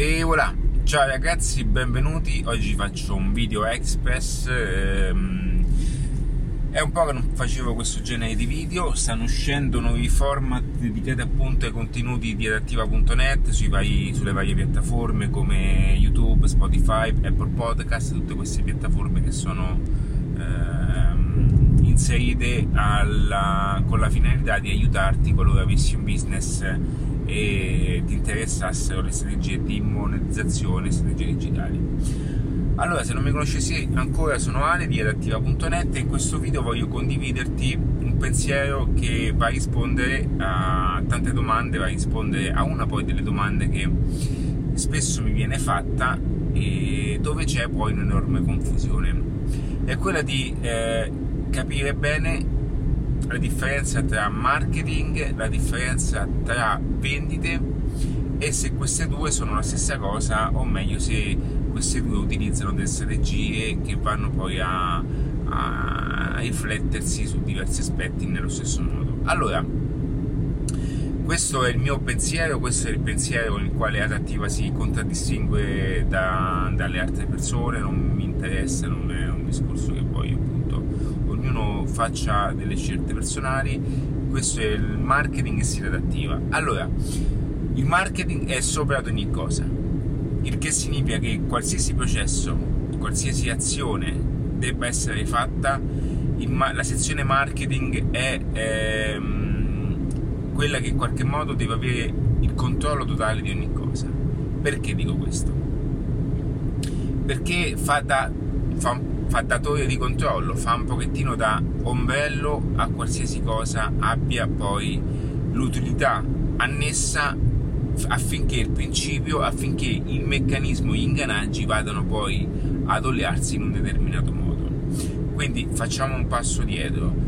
E voilà, ciao ragazzi, benvenuti. Oggi faccio un video express. Ehm, è un po' che non facevo questo genere di video. Stanno uscendo nuovi format dedicati appunto ai contenuti di adattiva.net sulle varie piattaforme come YouTube, Spotify, Apple Podcast, tutte queste piattaforme che sono ehm, inserite alla, con la finalità di aiutarti qualora avessi un business e ti interessassero le strategie di monetizzazione, strategie digitali. Allora, se non mi conoscessi ancora, sono Ale di adattiva.net e in questo video voglio condividerti un pensiero che va a rispondere a tante domande, va a rispondere a una poi delle domande che spesso mi viene fatta e dove c'è poi un'enorme confusione. È quella di eh, capire bene la differenza tra marketing, la differenza tra vendite e se queste due sono la stessa cosa o meglio se queste due utilizzano delle strategie che vanno poi a, a riflettersi su diversi aspetti nello stesso modo. Allora, questo è il mio pensiero, questo è il pensiero con il quale Adattiva si contraddistingue da, dalle altre persone, non mi interessa, non è un discorso che voglio ognuno faccia delle scelte personali, questo è il marketing in stile adattiva. Allora, il marketing è sopra ad ogni cosa, il che significa che qualsiasi processo, qualsiasi azione debba essere fatta, ma- la sezione marketing è ehm, quella che in qualche modo deve avere il controllo totale di ogni cosa. Perché dico questo? Perché fa da fa un fa datore di controllo, fa un pochettino da ombrello a qualsiasi cosa abbia poi l'utilità annessa affinché il principio, affinché il meccanismo, gli ingranaggi vadano poi ad olearsi in un determinato modo. Quindi facciamo un passo dietro.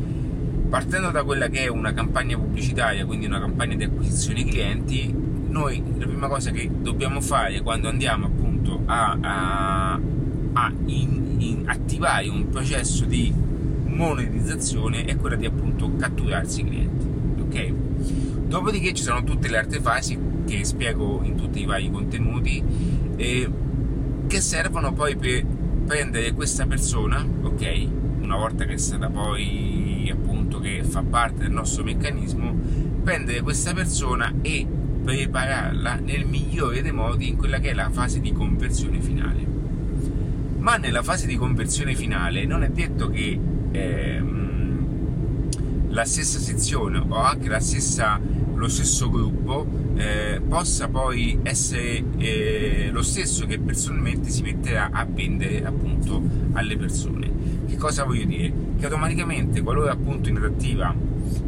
Partendo da quella che è una campagna pubblicitaria, quindi una campagna di acquisizione clienti, noi la prima cosa che dobbiamo fare quando andiamo appunto a, a a in, in attivare un processo di monetizzazione è quella di appunto catturarsi i clienti. Ok? Dopodiché ci sono tutte le altre fasi che spiego in tutti i vari contenuti eh, che servono poi per prendere questa persona, ok? Una volta che è stata poi appunto che fa parte del nostro meccanismo, prendere questa persona e prepararla nel migliore dei modi in quella che è la fase di conversione finale ma nella fase di conversione finale non è detto che ehm, la stessa sezione o anche stessa, lo stesso gruppo eh, possa poi essere eh, lo stesso che personalmente si metterà a vendere appunto alle persone. Che cosa voglio dire? Che automaticamente qualora appunto in adattiva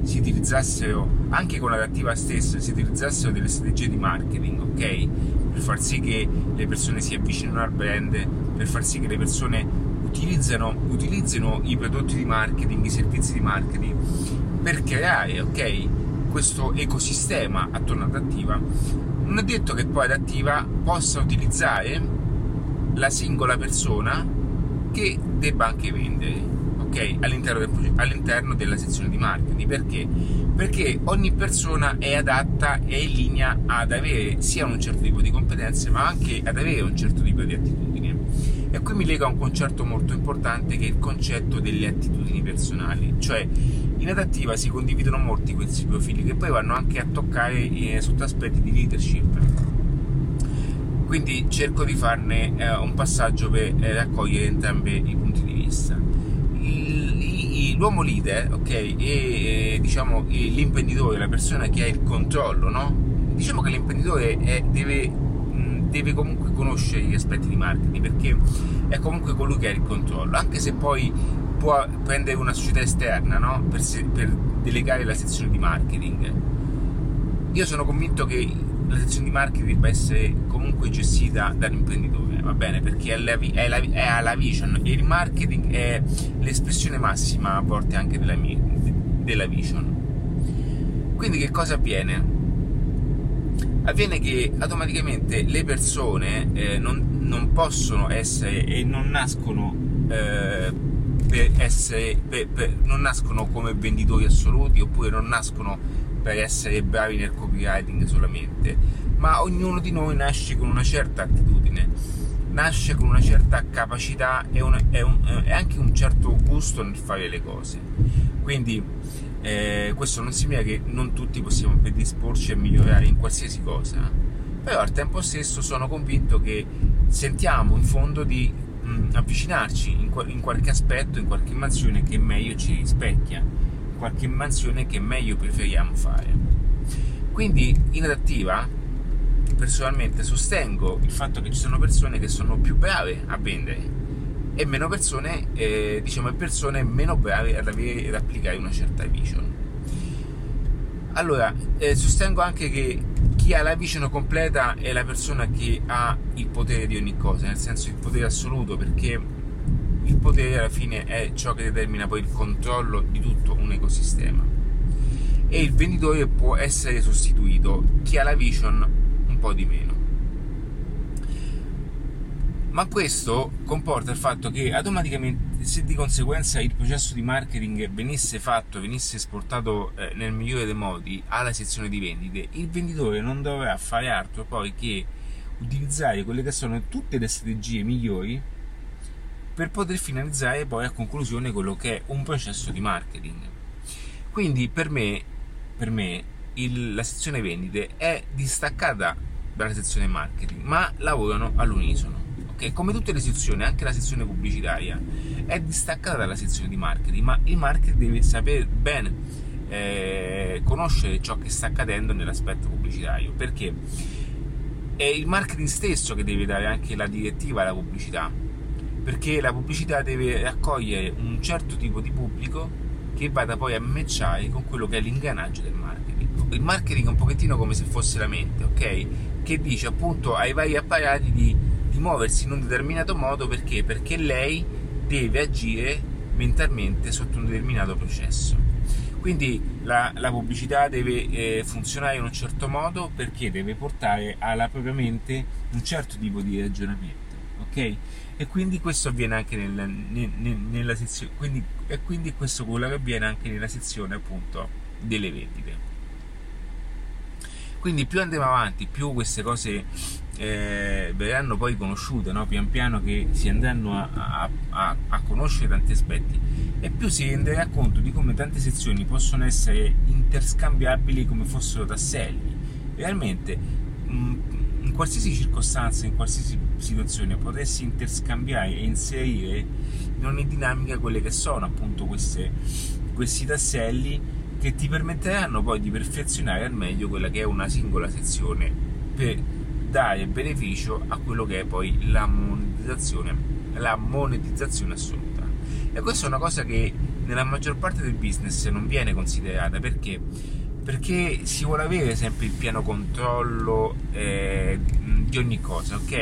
si utilizzassero anche con l'adattiva stessa si utilizzassero delle strategie di marketing, ok? Per far sì che le persone si avvicinino al brand, per far sì che le persone utilizzino, utilizzino i prodotti di marketing, i servizi di marketing per creare ok, questo ecosistema attorno ad Attiva. Non è detto che poi Adattiva possa utilizzare la singola persona che debba anche vendere ok all'interno, del, all'interno della sezione di marketing. Perché? perché ogni persona è adatta e in linea ad avere sia un certo tipo di competenze ma anche ad avere un certo tipo di attitudini e qui mi lega un concetto molto importante che è il concetto delle attitudini personali. Cioè in adattiva si condividono molti questi profili che poi vanno anche a toccare eh, sotto aspetti di leadership. Quindi cerco di farne eh, un passaggio per eh, raccogliere entrambi i punti di vista l'uomo leader, ok, e, diciamo l'imprenditore, la persona che ha il controllo, no? Diciamo che l'imprenditore è, deve, deve, comunque conoscere gli aspetti di marketing perché è comunque colui che ha il controllo, anche se poi può prendere una società esterna, no? Per, per delegare la sezione di marketing. Io sono convinto che la sezione di marketing debba essere comunque gestita dall'imprenditore, va bene? Perché è, la, è, la, è alla vision e il marketing è l'espressione massima a volte anche della, della vision. Quindi che cosa avviene? Avviene che automaticamente le persone eh, non, non, possono essere e non nascono eh, per essere per, per, non nascono come venditori assoluti oppure non nascono per essere bravi nel copywriting solamente, ma ognuno di noi nasce con una certa attitudine, nasce con una certa capacità e, una, e, un, e anche un certo gusto nel fare le cose. Quindi eh, questo non significa che non tutti possiamo predisporci a migliorare in qualsiasi cosa, però al tempo stesso sono convinto che sentiamo in fondo di mh, avvicinarci in, in, qualche aspetto, in qualche mansione che meglio ci rispecchia, qualche mansione che meglio preferiamo fare. Quindi in adattiva personalmente sostengo il fatto che ci sono persone che sono più brave a vendere e meno persone, eh, diciamo, persone meno brave ad avere ed applicare una certa vision. Allora, eh, sostengo anche che chi ha la vision completa è la persona che ha il potere di ogni cosa, nel senso il potere assoluto, perché il potere alla fine è ciò che determina poi il controllo di tutto un ecosistema. E il venditore può essere sostituito, chi ha la vision un po' di meno. Ma questo comporta il fatto che automaticamente, se di conseguenza il processo di marketing venisse fatto, venisse esportato eh, nel migliore dei modi alla sezione di vendite, il venditore non dovrà fare altro poi che utilizzare quelle che sono tutte le strategie migliori per poter finalizzare poi a conclusione quello che è un processo di marketing. Quindi per me, per me il, la sezione vendite è distaccata dalla sezione marketing, ma lavorano all'unisono che come tutte le sezioni, anche la sezione pubblicitaria, è distaccata dalla sezione di marketing, ma il marketing deve sapere bene eh, conoscere ciò che sta accadendo nell'aspetto pubblicitario, perché è il marketing stesso che deve dare anche la direttiva alla pubblicità, perché la pubblicità deve raccogliere un certo tipo di pubblico che vada poi a matchare con quello che è l'ingranaggio del marketing. Il marketing è un pochettino come se fosse la mente, ok? Che dice appunto ai vari apparati di di muoversi in un determinato modo perché? Perché lei deve agire mentalmente sotto un determinato processo. Quindi la, la pubblicità deve eh, funzionare in un certo modo perché deve portare alla propria mente un certo tipo di ragionamento, ok? E quindi questo avviene anche nel, nel, nella sezione, quindi, e quindi questo quello che avviene anche nella sezione appunto delle vendite. Quindi più andiamo avanti, più queste cose eh, verranno poi conosciute, no? pian piano che si andranno a, a, a, conoscere tanti aspetti, e più si renderà conto di come tante sezioni possono essere interscambiabili come fossero tasselli. Realmente, mh, in qualsiasi circostanza, in qualsiasi situazione, potresti interscambiare e inserire in ogni dinamica quelle che sono appunto queste, questi tasselli che ti permetteranno poi di perfezionare al meglio quella che è una singola sezione per dare beneficio a quello che è poi la monetizzazione, la monetizzazione assoluta. E questa è una cosa che nella maggior parte del business non viene considerata perché perché si vuole avere sempre il pieno controllo eh, ogni cosa, ok?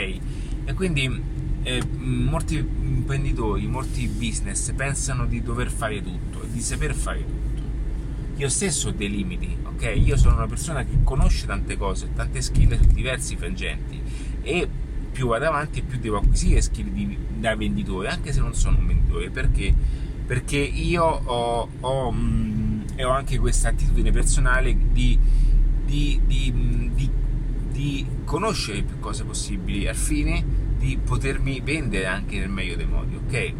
E quindi eh, molti imprenditori, molti business pensano di dover fare tutto, di saper fare tutto io stesso ho dei limiti, ok? Io sono una persona che conosce tante cose, tante skill su diversi frangenti e più vado avanti più devo acquisire skill di, da venditore, anche se non sono un venditore, perché? Perché io ho, ho, mh, mm, ho anche questa attitudine personale di, di, di, di conoscere più cose possibili al fine di potermi vendere anche nel meglio dei modi, ok?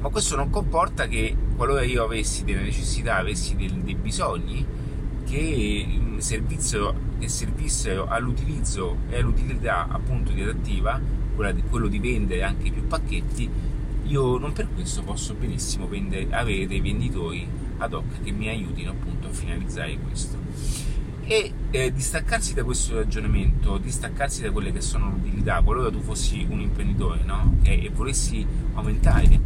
Ma questo non comporta che qualora io avessi delle necessità, avessi dei, dei bisogni che servissero, che servissero all'utilizzo e all'utilità appunto di adattiva, di, quello di vendere anche più pacchetti, io non per questo posso benissimo vendere, avere dei venditori ad hoc che mi aiutino appunto a finalizzare questo. E eh, distaccarsi da questo ragionamento, distaccarsi da quelle che sono le utilità, qualora tu fossi un imprenditore no? okay? e volessi aumentare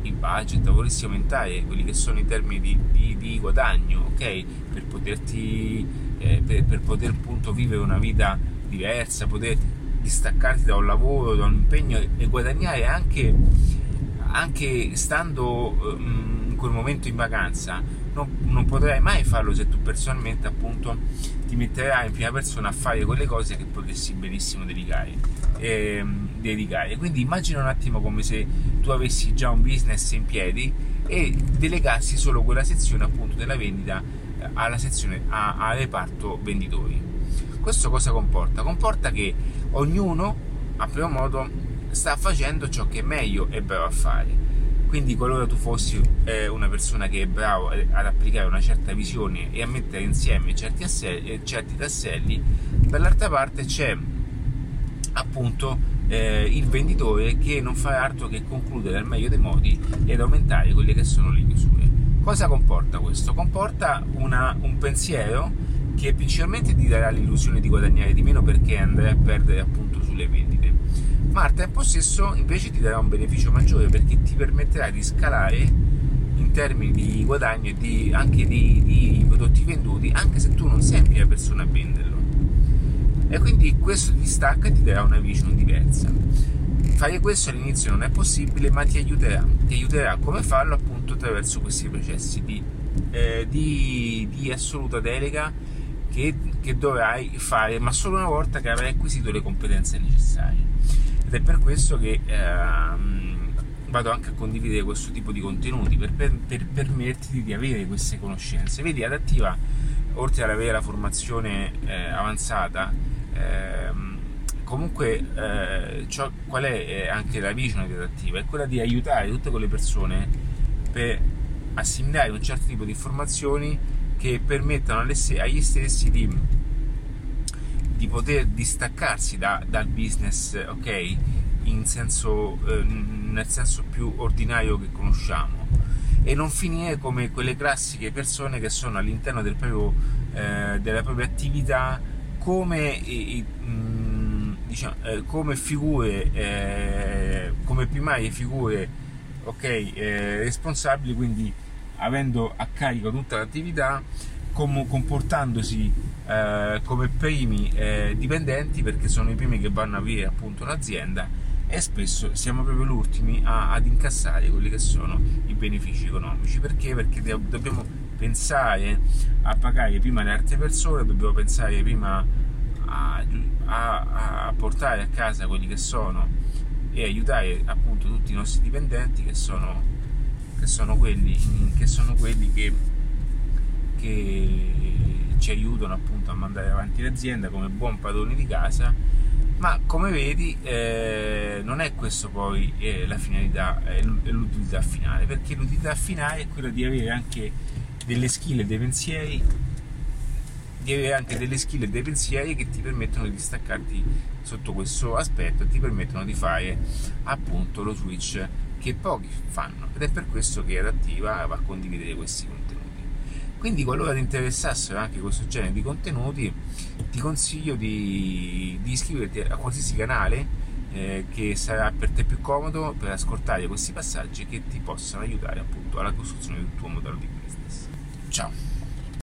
il budget, volessi aumentare quelli che sono i termini di, di, di guadagno, ok? Per poterti, eh, per, per, poter appunto vivere una vita diversa, poter distaccarti da un lavoro, da un impegno e guadagnare anche, anche stando um, in quel momento in vacanza, non, non potrai mai farlo se tu personalmente appunto ti metterai in prima persona a fare quelle cose che potresti benissimo dedicare eh, dedicare. Quindi immagina un attimo come se tu avessi già un business in piedi e delegassi solo quella sezione appunto della vendita eh, alla sezione a, a reparto venditori. Questo cosa comporta? Comporta che ognuno, a primo modo, sta facendo ciò che è meglio e bravo a fare. Quindi qualora tu fossi eh, una persona che è bravo ad applicare una certa visione e a mettere insieme certi, asselli, eh, certi tasselli, dall'altra parte c'è appunto eh, il venditore che non fa altro che concludere al meglio dei modi ed aumentare quelle che sono le chiusure. Cosa comporta questo? Comporta una, un pensiero che principalmente ti darà l'illusione di guadagnare di meno perché andrai a perdere appunto sulle vendite, ma al tempo stesso invece ti darà un beneficio maggiore perché ti permetterà di scalare in termini di guadagno e di, anche di, di prodotti venduti anche se tu non sei in prima persona a venderlo. E quindi questo ti stacca e ti darà una vision diversa. Fare questo all'inizio non è possibile, ma ti aiuterà, ti aiuterà come farlo appunto attraverso questi processi di, eh, di, di assoluta delega che, che, dovrai fare, ma solo una volta che avrai acquisito le competenze necessarie. Ed è per questo che ehm, vado anche a condividere questo tipo di contenuti per, per, per permetterti di avere queste conoscenze. Vedi, adattiva, oltre ad avere la formazione eh, avanzata, ehm, comunque eh, ciò, qual è anche la visione di adattiva? È quella di aiutare tutte quelle persone per assimilare un certo tipo di informazioni che permettano agli stessi di, di poter distaccarsi da, dal business, ok? Senso, eh, nel senso più ordinario che conosciamo e non finire come quelle classiche persone che sono all'interno del proprio, eh, della propria attività come eh, diciamo, eh, come figure, eh, come primarie figure okay, eh, responsabili, quindi avendo a carico tutta l'attività, com- comportandosi eh, come primi eh, dipendenti perché sono i primi che vanno a avere appunto un'azienda e spesso siamo proprio gli ultimi a, ad incassare quelli che sono i benefici economici. Perché? Perché dobbiamo pensare a pagare prima le altre persone, dobbiamo pensare prima a, a, a, portare a casa quelli che sono e aiutare appunto tutti i nostri dipendenti che sono, che sono quelli, che, sono quelli che, che ci aiutano appunto a mandare avanti l'azienda come buon padroni di casa ma come vedi eh, non è questo poi eh, la finalità è l'utilità finale perché l'utilità finale è quella di avere anche delle skill e dei pensieri di avere anche delle skill e dei pensieri che ti permettono di staccarti sotto questo aspetto e ti permettono di fare appunto lo switch che pochi fanno ed è per questo che Adattiva va a condividere questi contenuti. Quindi qualora ti interessassero anche questo genere di contenuti ti consiglio di, di iscriverti a qualsiasi canale eh, che sarà per te più comodo per ascoltare questi passaggi che ti possano aiutare appunto alla costruzione del tuo modello di business. Ciao!